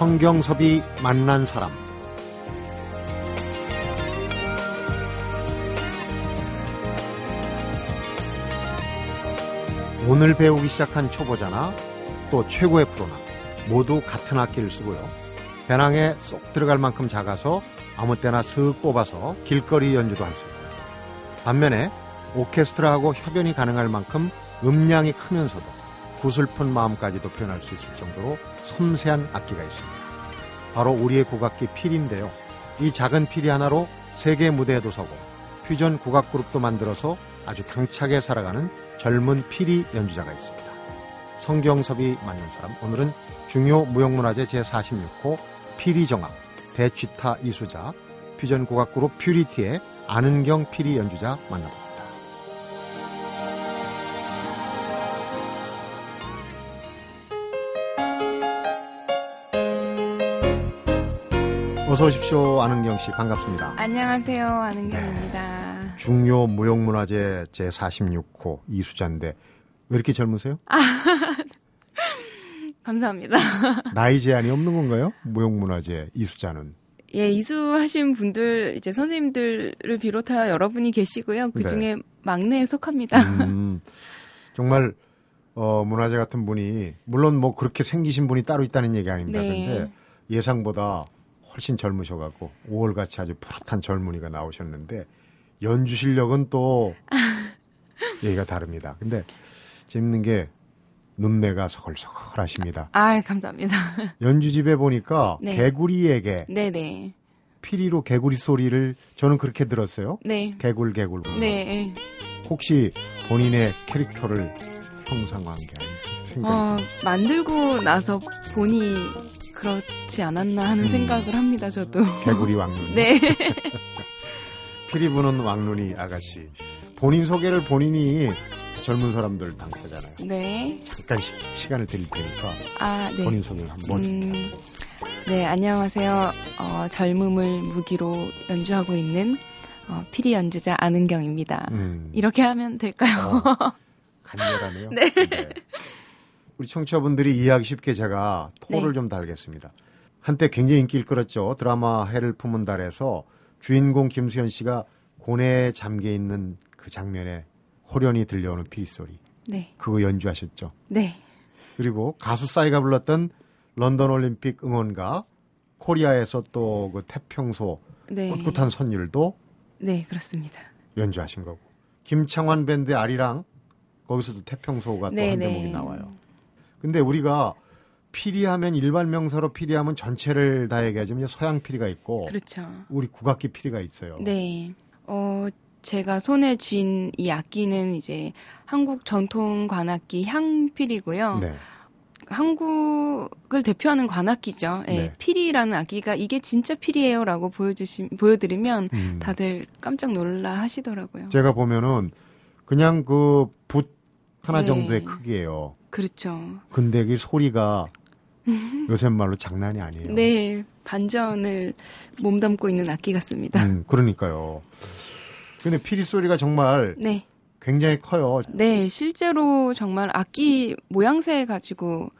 성경섭이 만난 사람 오늘 배우기 시작한 초보자나 또 최고의 프로나 모두 같은 악기를 쓰고요. 배낭에 쏙 들어갈 만큼 작아서 아무 때나 슥 뽑아서 길거리 연주도 할 수 있고요. 반면에 오케스트라하고 협연이 가능할 만큼 음량이 크면서도 구슬픈 마음까지도 표현할 수 있을 정도로 섬세한 악기가 있습니다. 바로 우리의 국악기 피리인데요. 이 작은 피리 하나로 세계 무대에도 서고 퓨전 국악 그룹도 만들어서 아주 당차게 살아가는 젊은 피리 연주자가 있습니다. 성경섭이 만난 사람 오늘은 중요 무형문화재 제46호 피리 정악 대취타 이수자 퓨전 국악 그룹 퓨리티의 안은경 피리 연주자 만나봅니다. 어서 오십시오. 안은경 씨 반갑습니다. 안녕하세요. 안은경입니다. 네. 중요 무형문화재 제46호 이수자인데 왜 이렇게 젊으세요? 아, 감사합니다. 나이 제한이 없는 건가요? 무형문화재 이수자는? 예, 이수하신 분들 이제 선생님들을 비롯하여 여러분이 계시고요. 그 중에 네. 막내에 속합니다. 음, 정말 어, 문화재 같은 분이 물론 뭐 그렇게 생기신 분이 따로 있다는 얘기 아닙니다. 네. 근데 예상보다 훨씬 젊으셔갖고 5월 같이 아주 푸릇한 젊은이가 나오셨는데 연주 실력은 또 얘기가 다릅니다. 근데 재밌는 게 눈매가 서글서글하십니다. 아, 감사합니다. 연주집에 보니까 네. 개구리에게 네네. 피리로 개구리 소리를 저는 그렇게 들었어요. 네. 개굴 개굴. 네. 혹시 본인의 캐릭터를 형상화한 게 아닌지 어, 만들고 나서 보니 그렇지 않았나 하는 음. 생각을 합니다. 저도. 개구리 왕눈. 네. 피리 부는 왕눈이 아가씨. 본인 소개를 본인이 젊은 사람들 당사잖아요. 네. 잠깐 시, 간을 드릴 테니까 아, 네. 본인 소개를 한번. 음, 네, 안녕하세요. 어, 젊음을 무기로 연주하고 있는 어, 피리 연주자 안은경입니다. 음. 이렇게 하면 될까요? 어, 간결하네요. 네. 네. 우리 청취자분들이 이해하기 쉽게 제가 토를 네. 좀 달겠습니다. 한때 굉장히 인기를 끌었죠. 드라마 해를 품은 달에서 주인공 김수현 씨가 고뇌에 잠겨 있는 그 장면에 호련히 들려오는 피리 소리. 네. 그거 연주하셨죠. 네. 그리고 가수 싸이가 불렀던 런던 올림픽 응원가 코리아에서 또 그 태평소 네. 꿋꿋한 선율도 네 그렇습니다. 연주하신 거고 김창완 밴드 아리랑 거기서도 태평소가 또한 네, 대목이 네. 나와요. 근데 우리가 피리하면 일반 명사로 피리하면 전체를 다 얘기하자면 서양 피리가 있고 그렇죠. 우리 국악기 피리가 있어요. 네. 어 제가 손에 쥔 이 악기는 이제 한국 전통 관악기 향피리고요. 네. 한국을 대표하는 관악기죠. 예, 네. 피리라는 악기가 이게 진짜 피리예요라고 보여주시 보여드리면 음. 다들 깜짝 놀라 하시더라고요. 제가 보면은 그냥 그 붓 하나 네. 정도의 크기예요. 그렇죠. 근데 그 소리가 요새 말로 장난이 아니에요. 네, 반전을 몸담고 있는 악기 같습니다. 음, 그러니까요. 근데 피리 소리가 정말 네. 굉장히 커요. 네, 실제로 정말 악기 모양새 가지고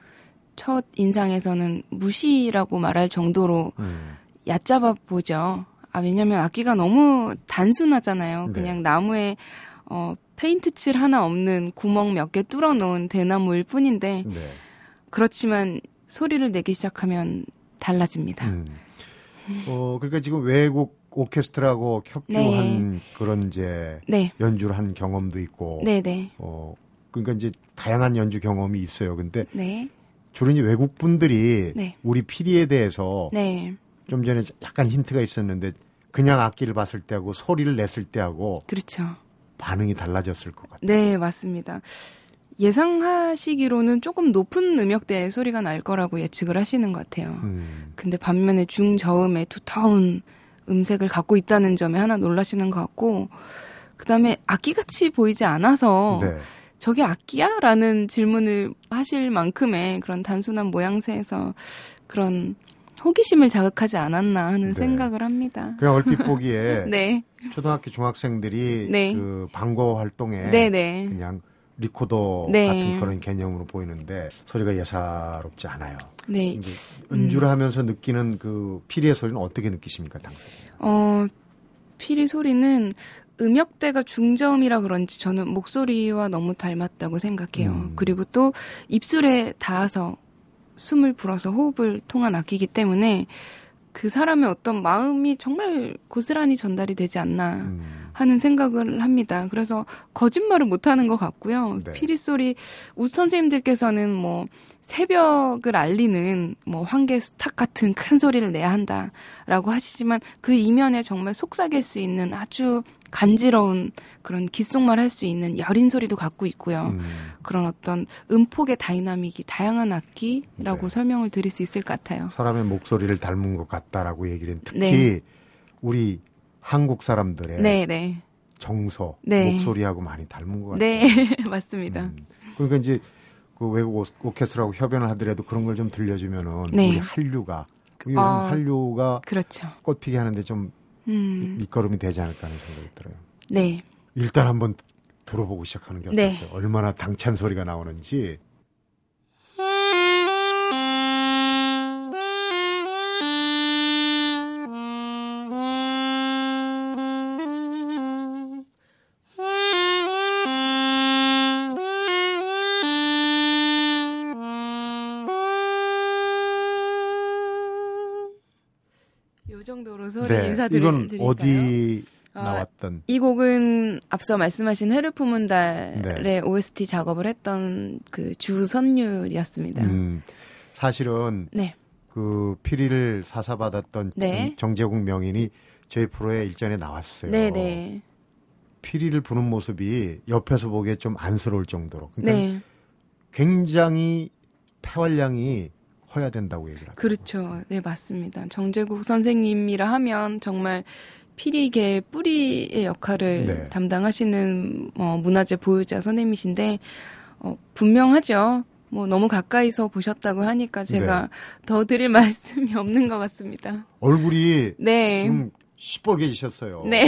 첫 인상에서는 무시라고 말할 정도로 음. 얕잡아 보죠. 아, 왜냐면 악기가 너무 단순하잖아요. 네. 그냥 나무에 어, 페인트 칠 하나 없는 구멍 몇 개 뚫어 놓은 대나무일 뿐인데 네. 그렇지만 소리를 내기 시작하면 달라집니다. 음. 어, 그러니까 지금 외국 오케스트라하고 협주한 네. 그런 이제 네. 연주를 한 경험도 있고 네네. 네. 어, 그러니까 이제 다양한 연주 경험이 있어요. 근데 네. 주로 이제 외국 분들이 네. 우리 피리에 대해서 네. 좀 전에 약간 힌트가 있었는데 그냥 악기를 봤을 때하고 소리를 냈을 때하고 그렇죠. 반응이 달라졌을 것 같아요. 네, 맞습니다. 예상하시기로는 조금 높은 음역대의 소리가 날 거라고 예측을 하시는 것 같아요. 음. 근데 반면에 중저음의 두터운 음색을 갖고 있다는 점에 하나 놀라시는 것 같고, 그 다음에 악기같이 보이지 않아서, 네. 저게 악기야? 라는 질문을 하실 만큼의 그런 단순한 모양새에서 그런 호기심을 자극하지 않았나 하는 네. 생각을 합니다. 그냥 얼핏 보기에 네. 초등학교 중학생들이 네. 그 방과 활동에 네네. 네. 그냥 리코더 네. 같은 그런 개념으로 보이는데 소리가 예사롭지 않아요. 네. 연주를 음. 하면서 느끼는 그 피리의 소리는 어떻게 느끼십니까, 당시? 어, 피리 소리는 음역대가 중저음이라 그런지 저는 목소리와 너무 닮았다고 생각해요. 음. 그리고 또 입술에 닿아서 숨을 불어서 호흡을 통한 악기이기 때문에 그 사람의 어떤 마음이 정말 고스란히 전달이 되지 않나 음. 하는 생각을 합니다. 그래서 거짓말을 못 하는 것 같고요. 네. 피리 소리 우 선생님들께서는 뭐 새벽을 알리는 뭐 환개 수탉 같은 큰 소리를 내야 한다라고 하시지만 그 이면에 정말 속삭일 수 있는 아주 간지러운 그런 귓속말 할 수 있는 여린 소리도 갖고 있고요. 음. 그런 어떤 음폭의 dynamic이 다양한 악기라고 네. 설명을 드릴 수 있을 것 같아요. 사람의 목소리를 닮은 것 같다라고 얘기를 특히 네. 우리 한국 사람들의 네, 네. 정서, 네. 목소리하고 많이 닮은 것 네, 같아요. 네, 맞습니다. 음. 그러니까 이제 그 외국 오케스트라하고 협연을 하더라도 그런 걸 좀 들려주면은 네. 우리 한류가 요즘 어, 한류가 그렇죠. 꽃피게 하는데 좀 음. 밑거름이 되지 않을까 하는 생각이 들어요. 네. 일단 한번 들어보고 시작하는 게 네. 어떨까요? 네. 얼마나 당찬 소리가 나오는지. 인사드릴까요? 이건 어디 아, 나왔던? 어, 이 곡은 앞서 말씀하신 헤르푸문달의 네. OST 작업을 했던 그 주선율이었습니다. 음, 사실은 네. 그 피리를 사사받았던 네. 정재국 명인이 저희 프로에 일전에 나왔어요. 네네. 네. 피리를 부는 모습이 옆에서 보기에 좀 안쓰러울 정도로. 그러니까 네. 굉장히 폐활량이 커야 된다고 얘기를 하죠. 그렇죠. 네, 맞습니다. 정재국 선생님이라 하면 정말 피리계 뿌리의 역할을 네. 담당하시는 어, 문화재 보유자 선생님이신데 어, 분명하죠. 뭐 너무 가까이서 보셨다고 하니까 제가 네. 더 드릴 말씀이 없는 것 같습니다. 얼굴이 네. 지금 시뻘개지셨어요. 네.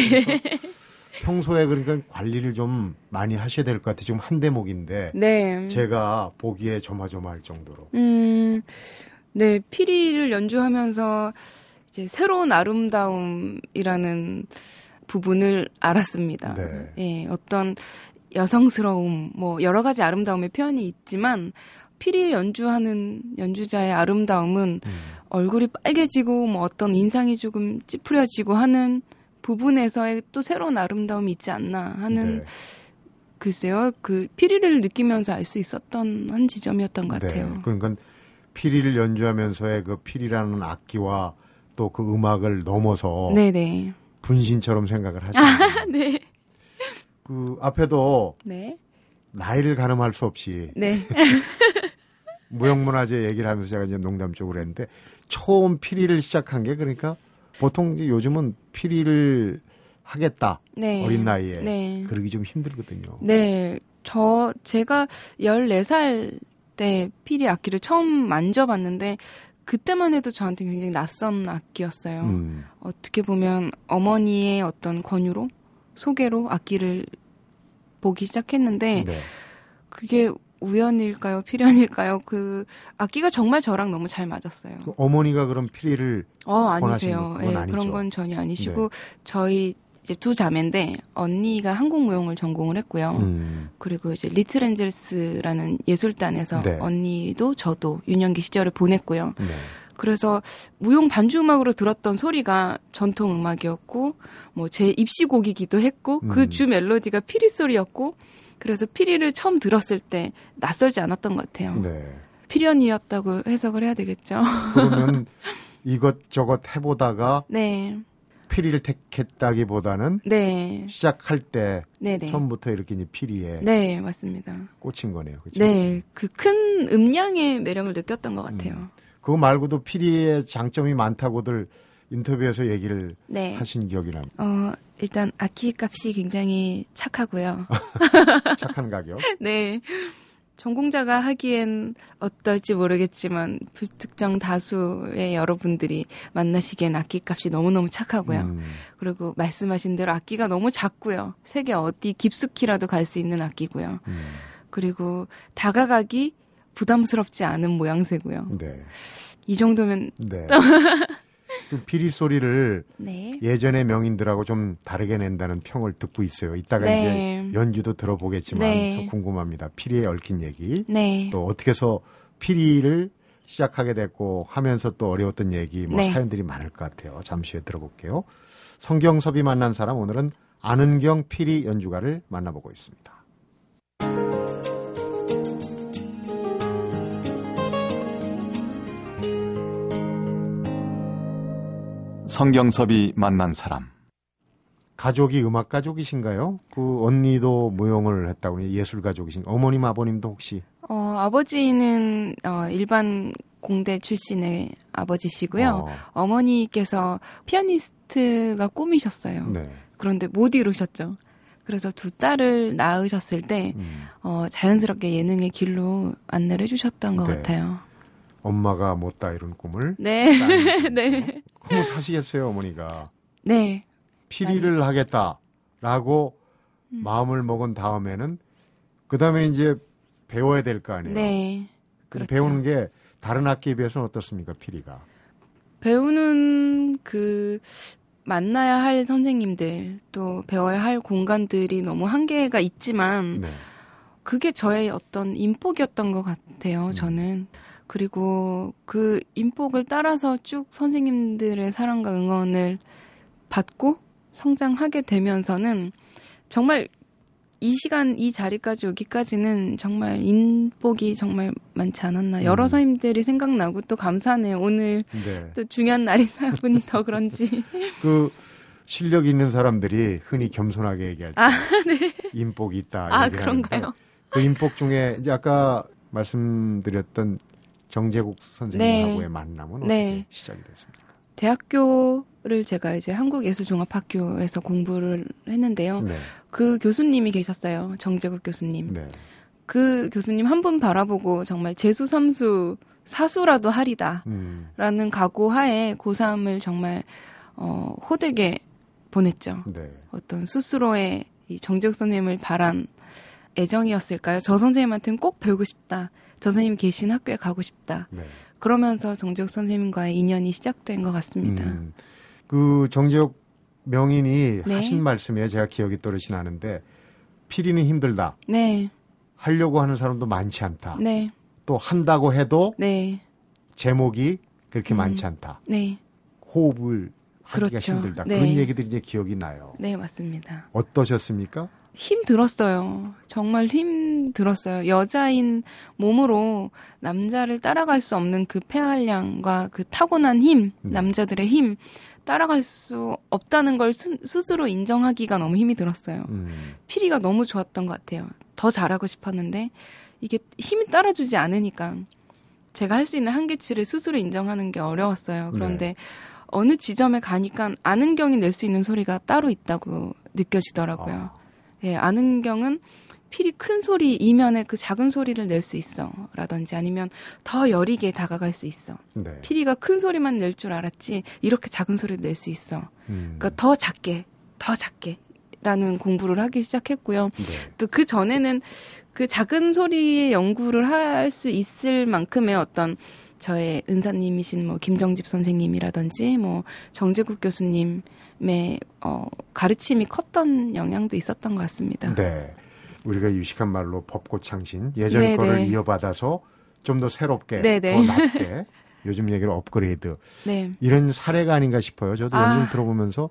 평소에 그러니까 관리를 좀 많이 하셔야 될 것 같아요. 지금 한 대목인데 네. 제가 보기에 조마조마할 정도로. 음, 네, 피리를 연주하면서 이제 새로운 아름다움이라는 부분을 알았습니다. 네. 예, 어떤 여성스러움, 뭐 여러 가지 아름다움의 표현이 있지만 피리 연주하는 연주자의 아름다움은 음. 얼굴이 빨개지고 뭐 어떤 인상이 조금 찌푸려지고 하는 부분에서의 또 새로운 아름다움이 있지 않나 하는 네. 글쎄요 그 피리를 느끼면서 알 수 있었던 한 지점이었던 것 네. 같아요. 그러니까 피리를 연주하면서의 그 피리라는 악기와 또 그 음악을 넘어서 네네. 분신처럼 생각을 하시는 아, 네. 그 앞에도 네. 나이를 가늠할 수 없이 네. 무형문화재 얘기를 하면서 제가 이제 농담 쪽으로 했는데 처음 피리를 시작한 게 그러니까 보통 요즘은 피리를 하겠다 네. 어린 나이에 네. 그러기 좀 힘들거든요. 네, 저 제가 14살 때 피리 악기를 처음 만져봤는데 그때만 해도 저한테 굉장히 낯선 악기였어요. 음. 어떻게 보면 어머니의 어떤 권유로 소개로 악기를 보기 시작했는데 네. 그게 우연일까요? 필연일까요? 그 악기가 정말 저랑 너무 잘 맞았어요. 그 어머니가 그럼 피리를 어 아니세요. 예, 네, 그런 건 전혀 아니시고 네. 저희 이제 두 자매인데 언니가 한국 무용을 전공을 했고요. 음. 그리고 이제 리틀 엔젤스라는 예술단에서 네. 언니도 저도 유년기 시절을 보냈고요. 네. 그래서 무용 반주 음악으로 들었던 소리가 전통 음악이었고 뭐 제 입시곡이기도 했고 그 음. 그주 멜로디가 피리 소리였고 그래서 피리를 처음 들었을 때 낯설지 않았던 것 같아요. 네. 필연이었다고 해석을 해야 되겠죠. 그러면 이것저것 해보다가 네. 피리를 택했다기보다는 네. 시작할 때 네네. 처음부터 이렇게 이제 피리에 네 맞습니다. 꽂힌 거네요. 그렇죠? 네, 그 큰 음량의 매력을 느꼈던 것 같아요. 음. 그거 말고도 피리의 장점이 많다고들 인터뷰에서 얘기를 네. 하신 기억이 납니다. 어, 일단 악기 값이 굉장히 착하고요. 착한 가격? 네. 전공자가 하기엔 어떨지 모르겠지만 불특정 다수의 여러분들이 만나시기엔 악기 값이 너무너무 착하고요. 음. 그리고 말씀하신 대로 악기가 너무 작고요. 세계 어디 깊숙이라도 갈 수 있는 악기고요. 음. 그리고 다가가기 부담스럽지 않은 모양새고요. 네. 이 정도면 네. 그 피리 소리를 네. 예전의 명인들하고 좀 다르게 낸다는 평을 듣고 있어요. 이따가 네. 이제 연주도 들어보겠지만 네. 참 궁금합니다. 피리에 얽힌 얘기. 네. 또 어떻게 해서 피리를 시작하게 됐고 하면서 또 어려웠던 얘기 뭐 네. 사연들이 많을 것 같아요. 잠시 후에 들어볼게요. 성경섭이 만난 사람 오늘은 아는경 피리 연주가를 만나보고 있습니다. 성경섭이 만난 사람. 가족이 음악 가족이신가요? 그 언니도 무용을 했다고 예술 가족이신 어머님 아버님도 혹시 어, 아버지는 어, 일반 공대 출신의 아버지시고요. 어, 어. 머니께서 피아니스트가 꿈이셨어요. 네. 그런데 못 이루셨죠. 그래서 두 딸을 낳으셨을 때 음, 어, 자연스럽게 예능의 길로 안내를 해주셨던 것 네. 같아요. 엄마가 못다 이룬 꿈을 네, 네, 흐뭇하시겠어요 어머니가 네, 피리를 하겠다라고 음. 마음을 먹은 다음에는 그 다음에 이제 배워야 될 거 아니에요. 네. 그럼 그렇죠. 배우는 게 다른 악기에 비해서는 어떻습니까 피리가? 배우는 그 만나야 할 선생님들 또 배워야 할 공간들이 너무 한계가 있지만 네. 그게 저의 어떤 인복이었던 것 같아요. 음. 저는 그리고 그 인복을 따라서 쭉 선생님들의 사랑과 응원을 받고 성장하게 되면서는 정말 이 시간 이 자리까지 오기까지는 정말 인복이 정말 많지 않았나 여러 음. 선생님들이 생각나고 또 감사하네요 오늘 네. 또 중요한 날이다 보니 더 그런지 그 실력 있는 사람들이 흔히 겸손하게 얘기할 때 아, 인복이 있다. 아 그런가요? 그 인복 중에 이제 아까 말씀드렸던 정재국 선생님하고의 만남은 어떻게 네. 시작이 됐습니까? 대학교를 제가 이제 한국예술종합학교에서 공부를 했는데요. 네. 그 교수님이 계셨어요. 정재국 교수님. 네. 그 교수님 한 분 바라보고 정말 재수 삼수 사수라도 하리다. 음, 라는 각오하에 고3을 정말 어, 호되게 보냈죠. 네. 어떤 스스로의 이 정재국 선생님을 바란 애정이었을까요? 저 선생님한테는 꼭 배우고 싶다. 저 선생님 계신 학교에 가고 싶다. 네. 그러면서 정재국 선생님과의 인연이 시작된 것 같습니다. 음, 그 정재욱 명인이 네. 하신 말씀에 제가 기억이 또렷이 나는데 피리는 힘들다. 네, 하려고 하는 사람도 많지 않다. 네, 또 한다고 해도 네, 제목이 그렇게 음. 많지 않다. 네, 호흡을 하기가 그렇죠. 힘들다. 네. 그런 얘기들이 이제 기억이 나요. 네, 맞습니다. 어떠셨습니까? 힘 들었어요. 정말 힘 들었어요. 여자인 몸으로 남자를 따라갈 수 없는 그 폐활량과 그 타고난 힘, 네. 남자들의 힘, 따라갈 수 없다는 걸 스, 스로 인정하기가 너무 힘이 들었어요. 음, 피리가 너무 좋았던 것 같아요. 더 잘하고 싶었는데 이게 힘이 따라주지 않으니까 제가 할 수 있는 한계치를 스스로 인정하는 게 어려웠어요. 그런데 네. 어느 지점에 가니까 아는 경이 낼 수 있는 소리가 따로 있다고 느껴지더라고요. 아, 예, 아는경은 필이 큰 소리 이면에 그 작은 소리를 낼 수 있어. 라든지 아니면 더 여리게 다가갈 수 있어. 네. 피리가 큰 소리만 낼 줄 알았지 이렇게 작은 소리를 낼 수 있어. 음, 그러니까 더 작게, 더 작게. 라는 공부를 하기 시작했고요. 네. 또그 전에는 그 작은 소리의 연구를 할 수 있을 만큼의 어떤 저의 은사님이신 뭐 김정집 선생님이라든지 뭐 정재국 교수님 의어 가르침이 컸던 영향도 있었던 것 같습니다. 네. 우리가 유식한 말로 법고창신 예전 네, 거를 네. 이어받아서 좀 더 새롭게 네, 네. 더 낫게 요즘 얘기로 업그레이드 네. 이런 사례가 아닌가 싶어요. 저도 아. 연주를 들어보면서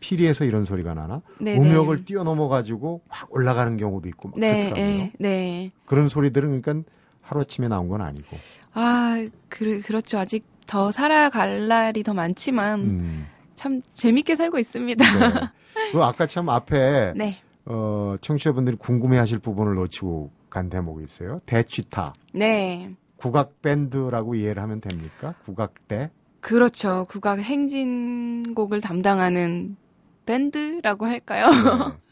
피리에서 이런 소리가 나나 네, 음역을 네. 뛰어넘어 가지고 확 올라가는 경우도 있고 막 네, 그렇더라고요. 네, 네. 그런 소리들은 그러니까 하루아침에 나온 건 아니고. 아, 그, 그렇죠. 아직 더 살아갈 날이 더 많지만 음. 참 재밌게 살고 있습니다. 네. 그 아까 참 앞에 네. 어, 청취자분들이 궁금해하실 부분을 놓치고 간 대목이 있어요. 대취타 네. 국악 밴드라고 이해를 하면 됩니까? 국악대. 그렇죠. 국악 행진곡을 담당하는 밴드라고 할까요?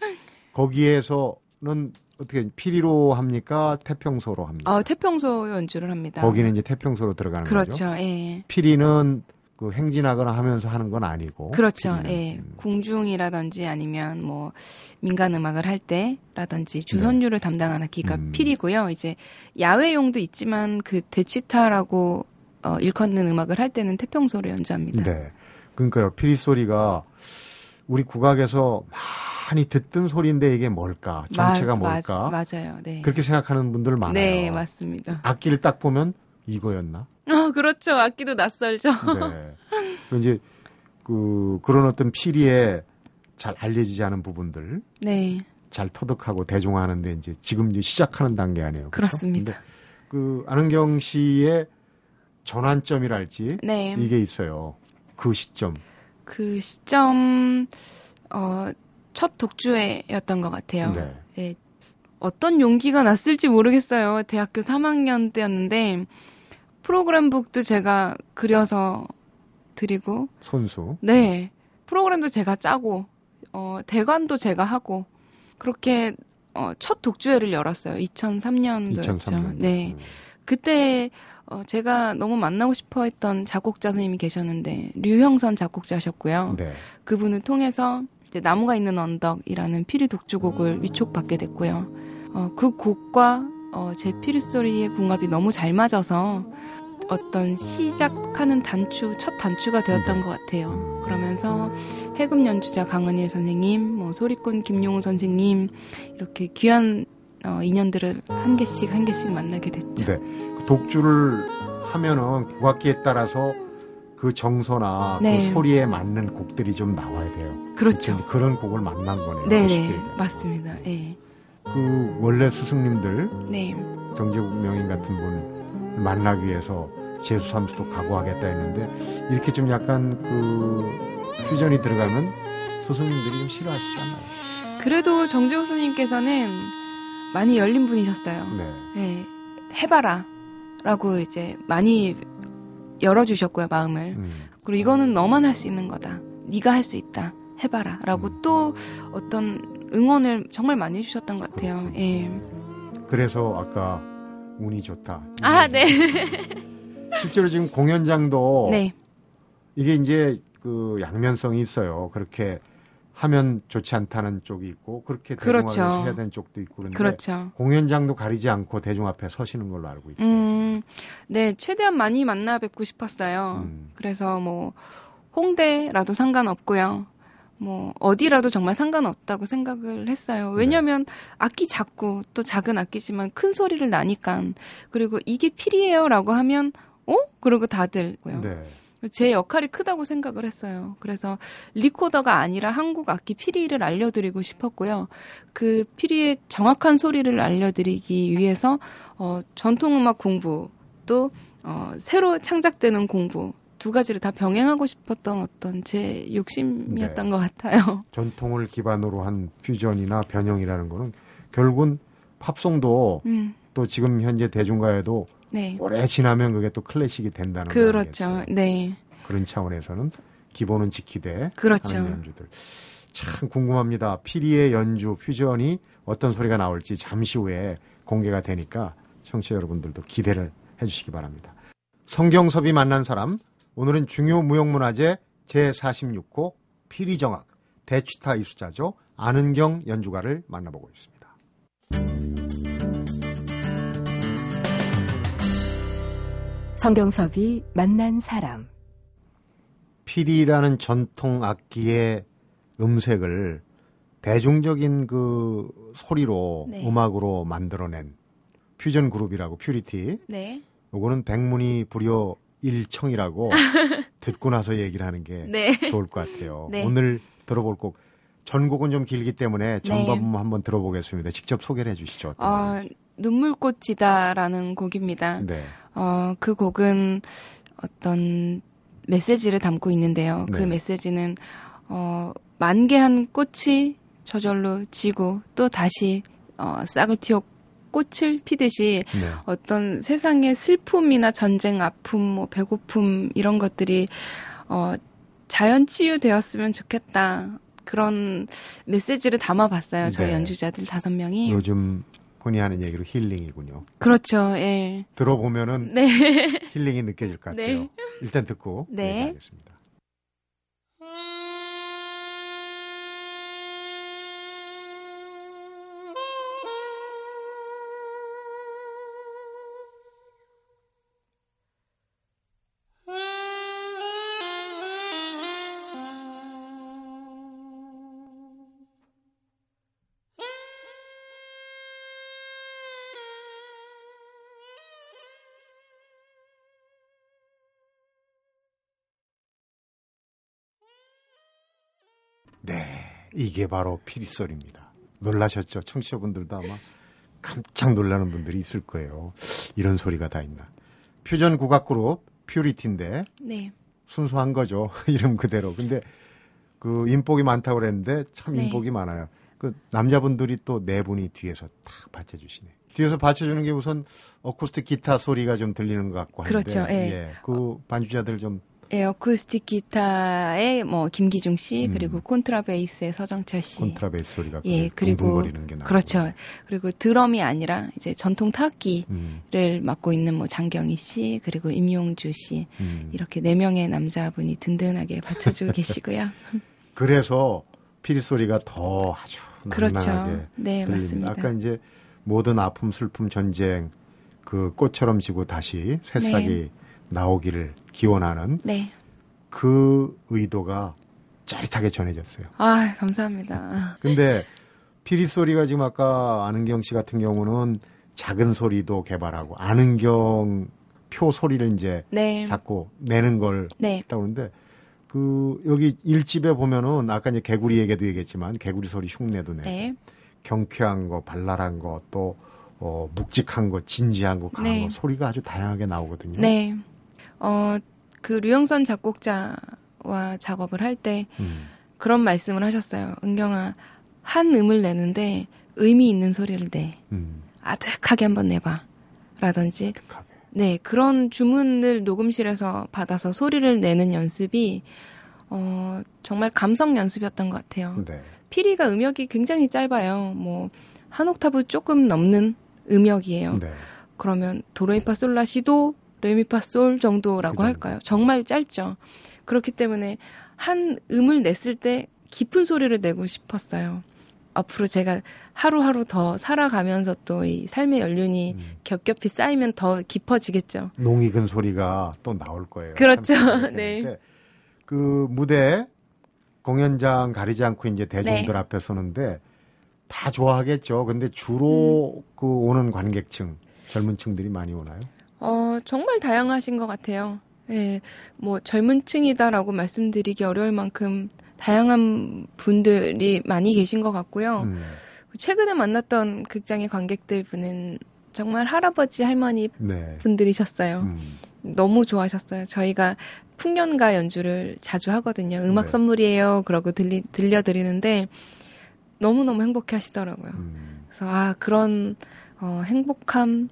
네. 거기에서는 어떻게 피리로 합니까? 태평소로 합니까? 아, 태평소 연주를 합니다. 거기는 이제 태평소로 들어가는 거죠. 그렇죠. 예. 피리는 그 행진하거나 하면서 하는 건 아니고. 그렇죠. 피리는. 예. 음. 궁중이라든지 아니면 뭐 민간 음악을 할 때라든지 주선율을 담당하는 악기가 음. 필이고요. 이제 야외용도 있지만 그 대치타라고 어, 일컫는 음악을 할 때는 태평소를 연주합니다. 네. 그러니까요. 피리 소리가 우리 국악에서 많이 듣던 소리인데 이게 뭘까? 정체가 마, 뭘까? 마, 맞아요. 네. 그렇게 생각하는 분들 많아요. 네, 맞습니다. 악기를 딱 보면 이거였나? 아, 그렇죠. 악기도 낯설죠. 네. 이제 그 그런 어떤 피리에 잘 알려지지 않은 부분들 네. 잘 터득하고 대중화하는데 이제 지금 이제 시작하는 단계 아니에요. 그렇죠? 그렇습니다. 그 안은경 씨의 전환점이랄지 네. 이게 있어요. 그 시점. 그 시점 어, 첫 독주회였던 것 같아요. 네. 예, 어떤 용기가 났을지 모르겠어요. 대학교 3학년 때였는데 프로그램북도 제가 그려서 드리고 손수. 네 프로그램도 제가 짜고 어, 대관도 제가 하고 그렇게 어, 첫 독주회를 열었어요. 2003년도였죠. 2003년. 네 그때 어, 제가 너무 만나고 싶어 했던 작곡자 선생님이 계셨는데 류형선 작곡자셨고요. 네. 그분을 통해서 이제 나무가 있는 언덕이라는 피리 독주곡을 위촉받게 됐고요. 어, 그 곡과 어, 제 피리 소리의 궁합이 너무 잘 맞아서 어떤 시작하는 단추, 첫 단추가 되었던 것 같아요. 그러면서 해금 연주자 강은일 선생님, 뭐 소리꾼 김용우 선생님 이렇게 귀한 어, 인연들을 한 개씩 한 개씩 만나게 됐죠. 네. 그 독주를 하면은 국악기에 따라서 그 정서나 네. 그 소리에 맞는 곡들이 좀 나와야 돼요. 그렇죠. 그런 곡을 만난 거네요. 쉽게 얘기하면. 맞습니다. 네. 그 원래 스승님들 네. 정재국 명인 같은 분을 만나기 위해서 재수 삼수도 각오하겠다 했는데 이렇게 좀 약간 그 퓨전이 들어가면 스승님들이 좀 싫어하시지 않나요? 그래도 정재욱 스님께서는 많이 열린 분이셨어요. 네. 네, 해봐라. 라고 이제 많이 열어주셨고요, 마음을. 음. 그리고 이거는 너만 할 수 있는 거다. 네가 할 수 있다. 해봐라. 라고 또 어떤 응원을 정말 많이 해주셨던 것 같아요. 예. 그래서 아까 운이 좋다. 아, 네. 실제로 지금 공연장도 네. 이게 이제 그 양면성이 있어요. 그렇게 하면 좋지 않다는 쪽이 있고 그렇게 그렇죠. 대중화를 해야 되는 쪽도 있고 그런데 그렇죠. 공연장도 가리지 않고 대중 앞에 서시는 걸로 알고 있어요. 음, 네, 최대한 많이 만나 뵙고 싶었어요. 음. 그래서 뭐, 홍대라도 상관없고요. 뭐, 어디라도 정말 상관없다고 생각을 했어요. 왜냐면, 악기 작고, 또 작은 악기지만 큰 소리를 나니까. 그리고 이게 필이에요 라고 하면, 어? 그러고 다들고요. 네. 제 역할이 크다고 생각을 했어요. 그래서 리코더가 아니라 한국 악기 피리를 알려드리고 싶었고요. 그 피리의 정확한 소리를 알려드리기 위해서 어, 전통음악 공부 또 어, 새로 창작되는 공부 두 가지를 다 병행하고 싶었던 어떤 제 욕심이었던 네. 것 같아요. 전통을 기반으로 한 퓨전이나 변형이라는 거는 결국은 팝송도 음, 또 지금 현재 대중가에도 네, 오래 지나면 그게 또 클래식이 된다는 그렇죠. 거겠죠. 네, 그런 차원에서는 기본은 지키되 그렇죠. 하는 연주들 참 궁금합니다. 피리의 연주 퓨전이 어떤 소리가 나올지 잠시 후에 공개가 되니까 청취자 여러분들도 기대를 해주시기 바랍니다. 성경섭이 만난 사람 오늘은 중요 무형문화재 제46호 피리정악 대취타 이수자죠 안은경 연주가를 만나보고 있습니다. 성경섭이 만난 사람. 피리라는 전통 악기의 음색을 대중적인 그 소리로 네. 음악으로 만들어낸 퓨전 그룹이라고 퓨리티. 네, 요거는 백문이 불여 일청이라고 듣고 나서 얘기를 하는 게 네. 좋을 것 같아요. 네. 오늘 들어볼 곡 전곡은 좀 길기 때문에 전범 한번 들어보겠습니다. 직접 소개를 해주시죠. 어. 눈물꽃이다라는 곡입니다. 네. 어, 그 곡은 어떤 메시지를 담고 있는데요. 그 네. 메시지는 어, 만개한 꽃이 저절로 지고 또 다시 어, 싹을 틔워 꽃을 피듯이 네. 어떤 세상의 슬픔이나 전쟁, 아픔, 뭐 배고픔 이런 것들이 어, 자연 치유되었으면 좋겠다. 그런 메시지를 담아봤어요. 저희 네. 연주자들 다섯 명이. 요즘 흔히 하는 얘기로 힐링이군요. 그렇죠. 예. 들어보면은 네. 힐링이 느껴질 것 같아요. 네. 일단 듣고 네. 얘기하겠습니다. 이게 바로 피리소리입니다. 놀라셨죠? 청취자분들도 아마 깜짝 놀라는 분들이 있을 거예요. 이런 소리가 다 있나. 퓨전 국악 그룹 퓨리티인데 네. 순수한 거죠. 이름 그대로. 근데 그 인복이 많다고 그랬는데 참 네. 인복이 많아요. 그 남자분들이 또 네 분이 뒤에서 탁 받쳐주시네. 뒤에서 받쳐주는 게 우선 어쿠스틱 기타 소리가 좀 들리는 것 같고 한데 그렇죠, 예. 그 반주자들 좀 예, 어쿠스틱 기타에 뭐 김기중 씨 음. 그리고 콘트라베이스의 서정철 씨. 콘트라베이스 소리가 예, 그리고 그렇죠. 그리고 드럼이 아니라 이제 전통 타악기를 음, 맡고 있는 뭐 장경희 씨 그리고 임용주 씨 음. 이렇게 네 명의 남자분이 든든하게 받쳐주고 계시고요. 그래서 피리 소리가 더 아주 그렇죠. 네, 들립니다. 맞습니다. 아까 이제 모든 아픔, 슬픔, 전쟁 그 꽃처럼 지고 다시 새싹이 네. 나오기를 기원하는 네. 그 의도가 짜릿하게 전해졌어요. 아, 감사합니다. 근데 피리 소리가 지금 아까 아는경 씨 같은 경우는 작은 소리도 개발하고 아는경 표 소리를 이제 네. 자꾸 내는 걸 네. 했다고 그러는데 그 여기 일집에 보면은 아까 이제 개구리 얘기도 얘기했지만 개구리 소리 흉내도 내고 네. 경쾌한 거 발랄한 거 또 어, 묵직한 거 진지한 거 강한 네. 거 소리가 아주 다양하게 나오거든요. 네. 어, 그 류영선 작곡자와 작업을 할때 음, 그런 말씀을 하셨어요. 은경아, 한 음을 내는데 의미 있는 소리를 내. 음, 아득하게 한번 내봐. 라든지, 득하게. 네, 그런 주문을 녹음실에서 받아서 소리를 내는 연습이, 어, 정말 감성 연습이었던 것 같아요. 네. 피리가 음역이 굉장히 짧아요. 뭐, 한 옥타브 조금 넘는 음역이에요. 네. 그러면 도레미파솔라 시도 레미파솔 정도라고 그 정도. 할까요? 정말 짧죠. 그렇기 때문에 한 음을 냈을 때 깊은 소리를 내고 싶었어요. 앞으로 제가 하루하루 더 살아가면서 또 이 삶의 연륜이 음. 겹겹이 쌓이면 더 깊어지겠죠. 농익은 소리가 또 나올 거예요. 그렇죠. 참 네. 그 무대 공연장 가리지 않고 이제 대중들 네. 앞에 서는데 다 좋아하겠죠. 근데 주로 음. 그 오는 관객층 젊은 층들이 많이 오나요? 어, 정말 다양하신 것 같아요. 예, 뭐 젊은 층이다라고 말씀드리기 어려울 만큼 다양한 분들이 많이 계신 것 같고요. 음, 최근에 만났던 극장의 관객들 분은 정말 할아버지 할머니 네. 분들이셨어요. 음, 너무 좋아하셨어요. 저희가 풍년가 연주를 자주 하거든요. 음악 네. 선물이에요. 그러고 들리, 들려드리는데 너무너무 행복해 하시더라고요. 음. 그래서 아, 그런 어, 행복함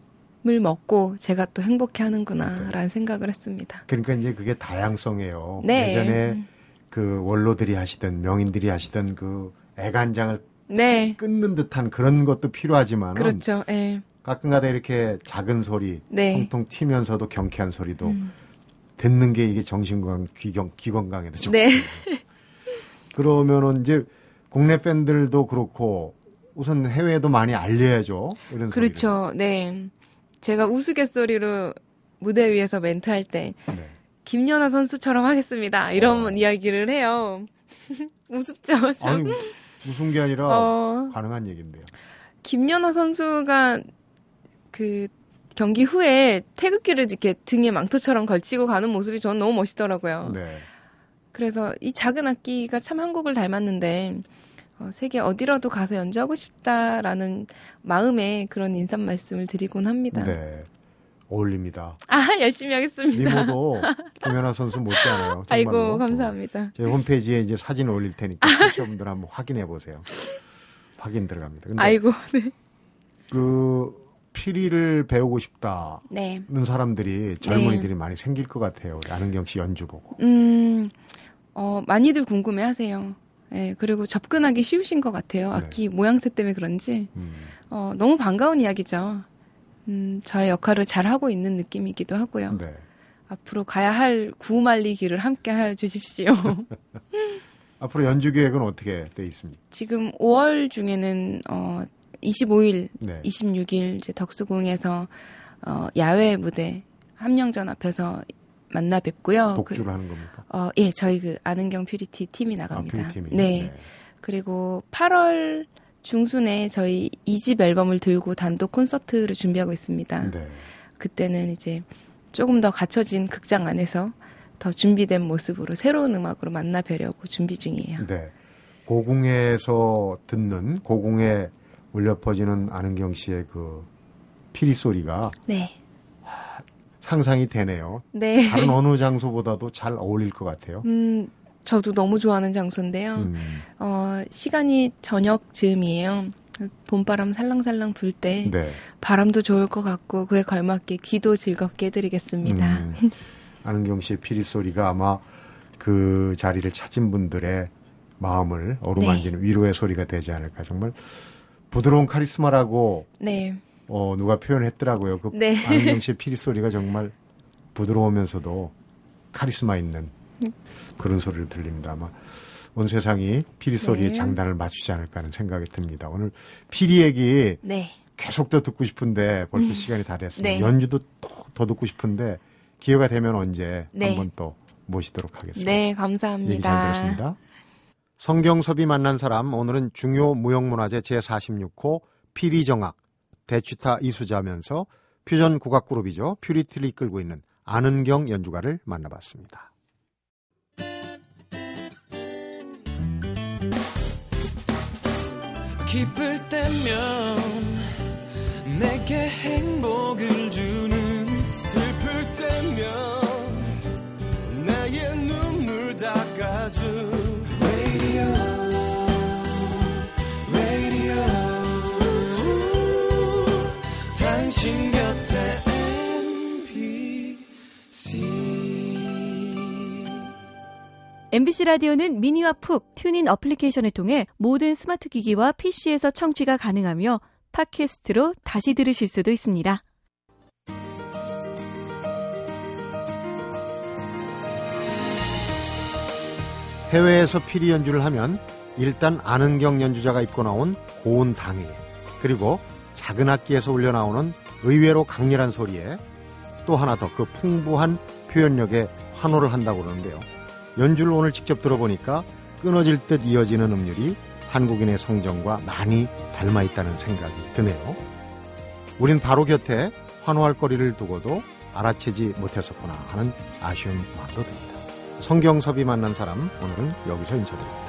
을 먹고 제가 또 행복해 하는구나 라는 생각을 했습니다. 그러니까 이제 그게 다양성이에요. 네. 예전에 그 원로들이 하시던 명인들이 하시던 그 애간장을 네. 끊는 듯한 그런 것도 필요하지만 그렇죠. 예. 가끔가다 이렇게 작은 소리 네. 통통 튀면서도 경쾌한 소리도 음. 듣는 게 이게 정신건강, 귀경, 귀건강에도 좋고. 네. 그러면은 이제 국내 팬들도 그렇고 우선 해외에도 많이 알려야죠. 이런 그렇죠. 네. 제가 우스갯소리로 무대 위에서 멘트할 때. 네. 김연아 선수처럼 하겠습니다. 이런 어. 이야기를 해요. 우습죠? 참. 아니 무슨 게 아니라 어, 가능한 얘기인데요. 김연아 선수가 그 경기 후에 태극기를 이렇게 등에 망토처럼 걸치고 가는 모습이 저는 너무 멋있더라고요. 네. 그래서 이 작은 악기가 참 한국을 닮았는데 어, 세계 어디라도 가서 연주하고 싶다라는 마음에 그런 인사 말씀을 드리곤 합니다. 네. 어울립니다. 아 열심히 하겠습니다. 미모도 김연아 선수 못지않아요. 아이고 감사합니다. 제 홈페이지에 이제 사진 올릴 테니까 시청자분들 한번 확인해 보세요. 확인 들어갑니다. 근데 아이고 네. 그 피리를 배우고 싶다는 네. 사람들이 젊은이들이 많이 생길 것 같아요. 안은경 씨 연주 보고. 음, 어, 많이들 궁금해 하세요. 예, 그리고 접근하기 쉬우신 것 같아요. 네. 악기 모양새 때문에 그런지. 음, 어, 너무 반가운 이야기죠. 음, 저의 역할을 잘 하고 있는 느낌이기도 하고요. 네. 앞으로 가야 할 구말리 길을 함께 해 주십시오. 앞으로 연주 계획은 어떻게 돼 있습니까? 지금 5월 중에는, 어, 25일, 네. 26일 이제 덕수궁에서, 어, 야외 무대 함령전 앞에서 만나 뵙고요. 독주를 하는 겁니까? 그, 어, 예, 저희 그 아는경 퓨리티 팀이 나갑니다. 아, 팀이. 네. 그리고 8월 중순에 저희 2집 앨범을 들고 단독 콘서트를 준비하고 있습니다. 네. 그때는 이제 조금 더 갖춰진 극장 안에서 더 준비된 모습으로 새로운 음악으로 만나 뵈려고 준비 중이에요. 네. 고궁에서 듣는 고궁에 울려 퍼지는 안은경 씨의 그 피리 소리가 네. 상상이 되네요. 네. 다른 어느 장소보다도 잘 어울릴 것 같아요. 음, 저도 너무 좋아하는 장소인데요. 음, 어, 시간이 저녁 즈음이에요. 봄바람 살랑살랑 불때 네. 바람도 좋을 것 같고 그에 걸맞게 귀도 즐겁게 해드리겠습니다. 음, 안은경 씨의 피리 소리가 아마 그 자리를 찾은 분들의 마음을 어루만지는 네. 위로의 소리가 되지 않을까. 정말 부드러운 카리스마라고 네. 어, 누가 표현했더라고요. 그 네. 안은경 씨의 피리 소리가 정말 부드러우면서도 카리스마 있는 그런 소리를 들립니다. 아마 온 세상이 피리 소리에 네. 장단을 맞추지 않을까 하는 생각이 듭니다. 오늘 피리 얘기 네. 계속 더 듣고 싶은데 벌써 시간이 다 됐습니다. 네. 연주도 또더 듣고 싶은데 기회가 되면 언제 네. 한번 또 모시도록 하겠습니다. 네, 얘기 잘 감사합니다. 들었습니다. 성경섭이 만난 사람 오늘은 중요 무형문화재 제46호 피리정악 대취타 이수자면서 퓨전 국악 그룹이죠. 퓨리티를 이끌고 있는 안은경 연주가를 만나봤습니다. 기쁠 때면 내게 행복을 주는 슬플 때면 MBC 라디오는 미니와 푹 TuneIn 어플리케이션을 통해 모든 스마트 기기와 PC에서 청취가 가능하며 팟캐스트로 다시 들으실 수도 있습니다. 해외에서 피리 연주를 하면 일단 안은경 연주자가 입고 나온 고운 당의 그리고 작은 악기에서 울려 나오는 의외로 강렬한 소리에 또 하나 더 그 풍부한 표현력에 환호를 한다고 그러는데요. 연주를 오늘 직접 들어보니까 끊어질 듯 이어지는 음률이 한국인의 성정과 많이 닮아 있다는 생각이 드네요. 우린 바로 곁에 환호할 거리를 두고도 알아채지 못했었구나 하는 아쉬운 마음도 듭니다. 성경섭이 만난 사람 오늘은 여기서 인사드립니다.